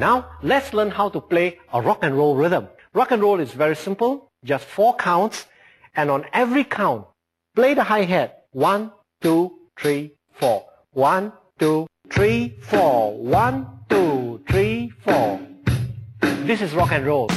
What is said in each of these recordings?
Now, let's learn how to play a rock and roll rhythm. Rock and roll is very simple, just four counts, and on every count, play the hi-hat. One, two, three, four. One, two, three, four. One, two, three, four. This is rock and roll.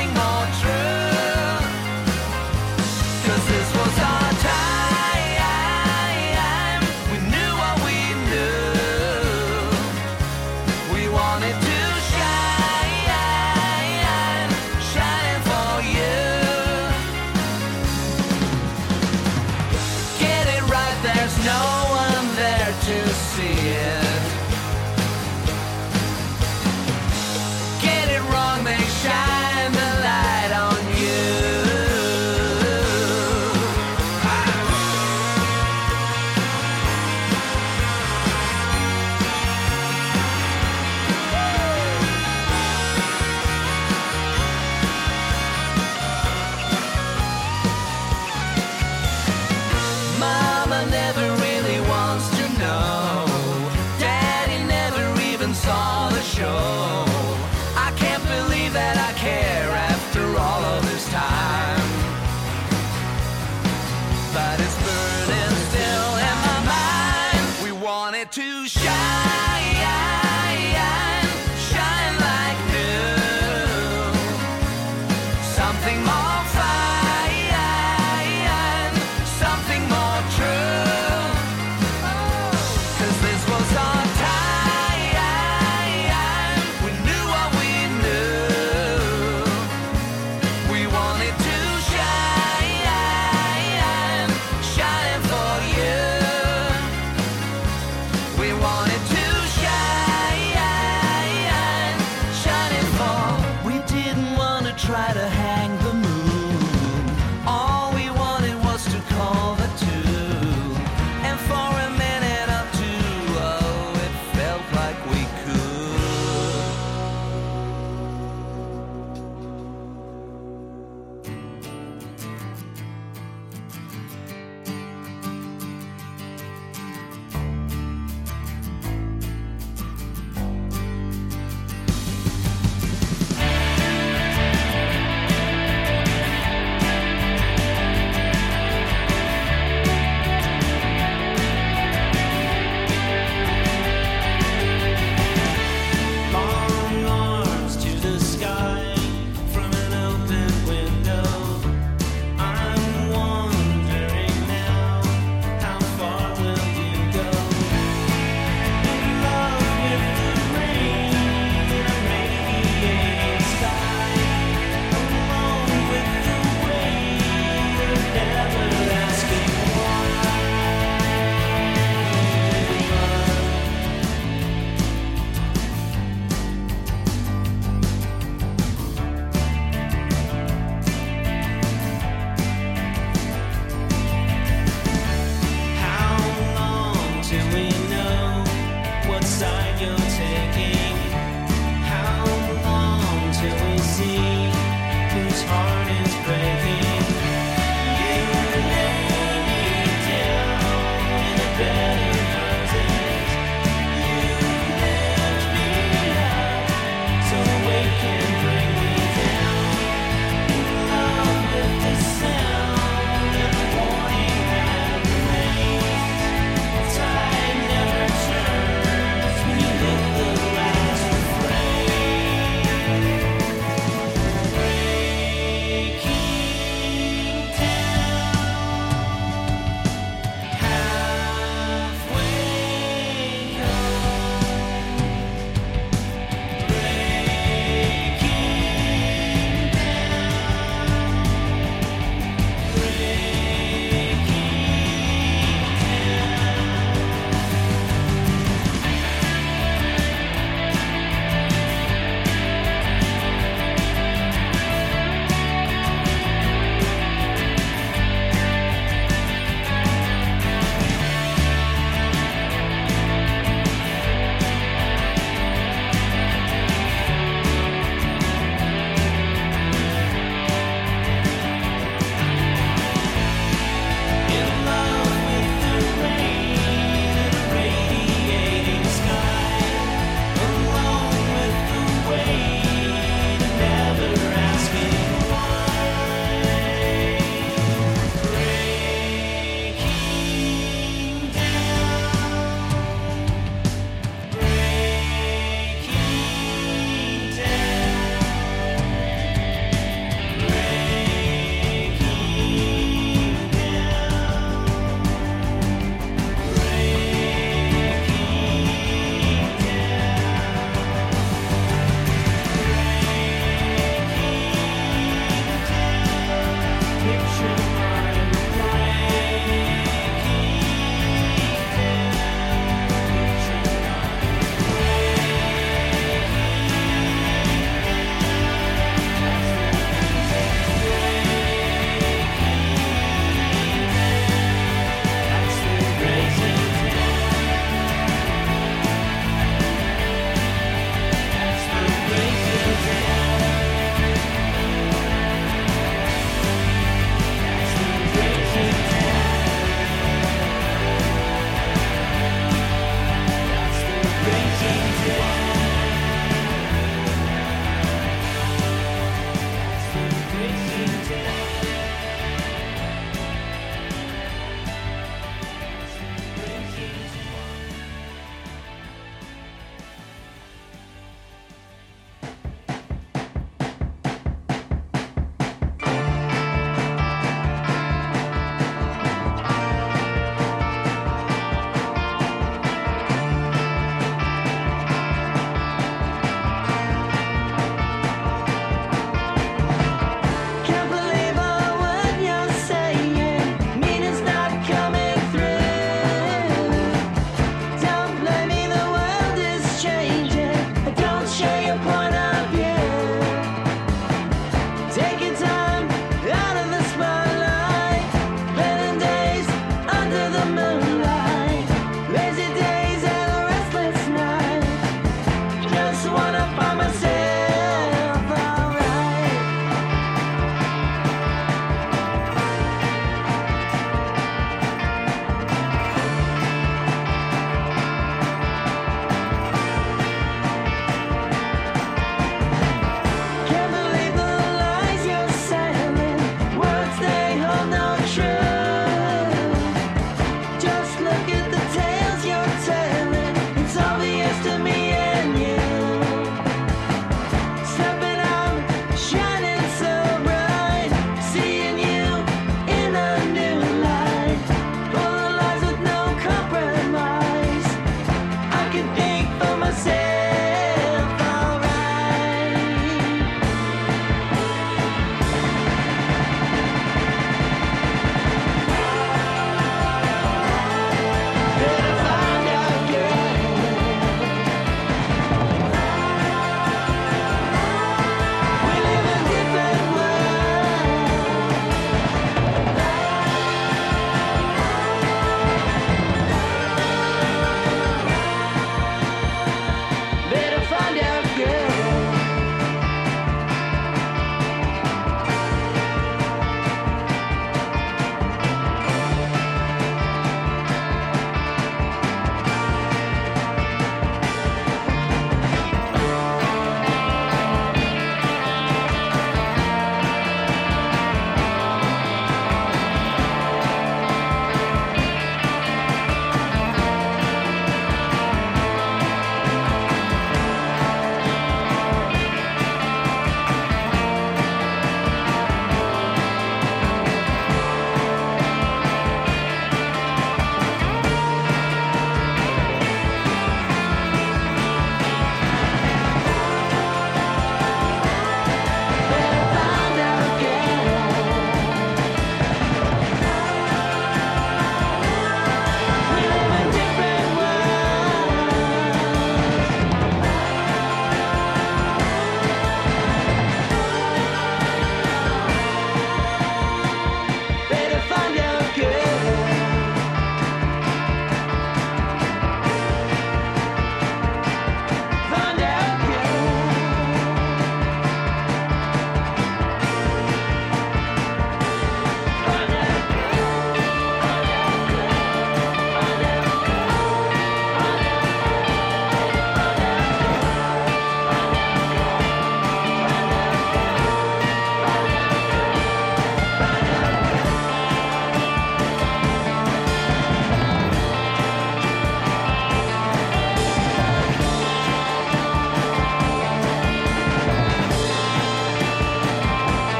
Something more true.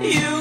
You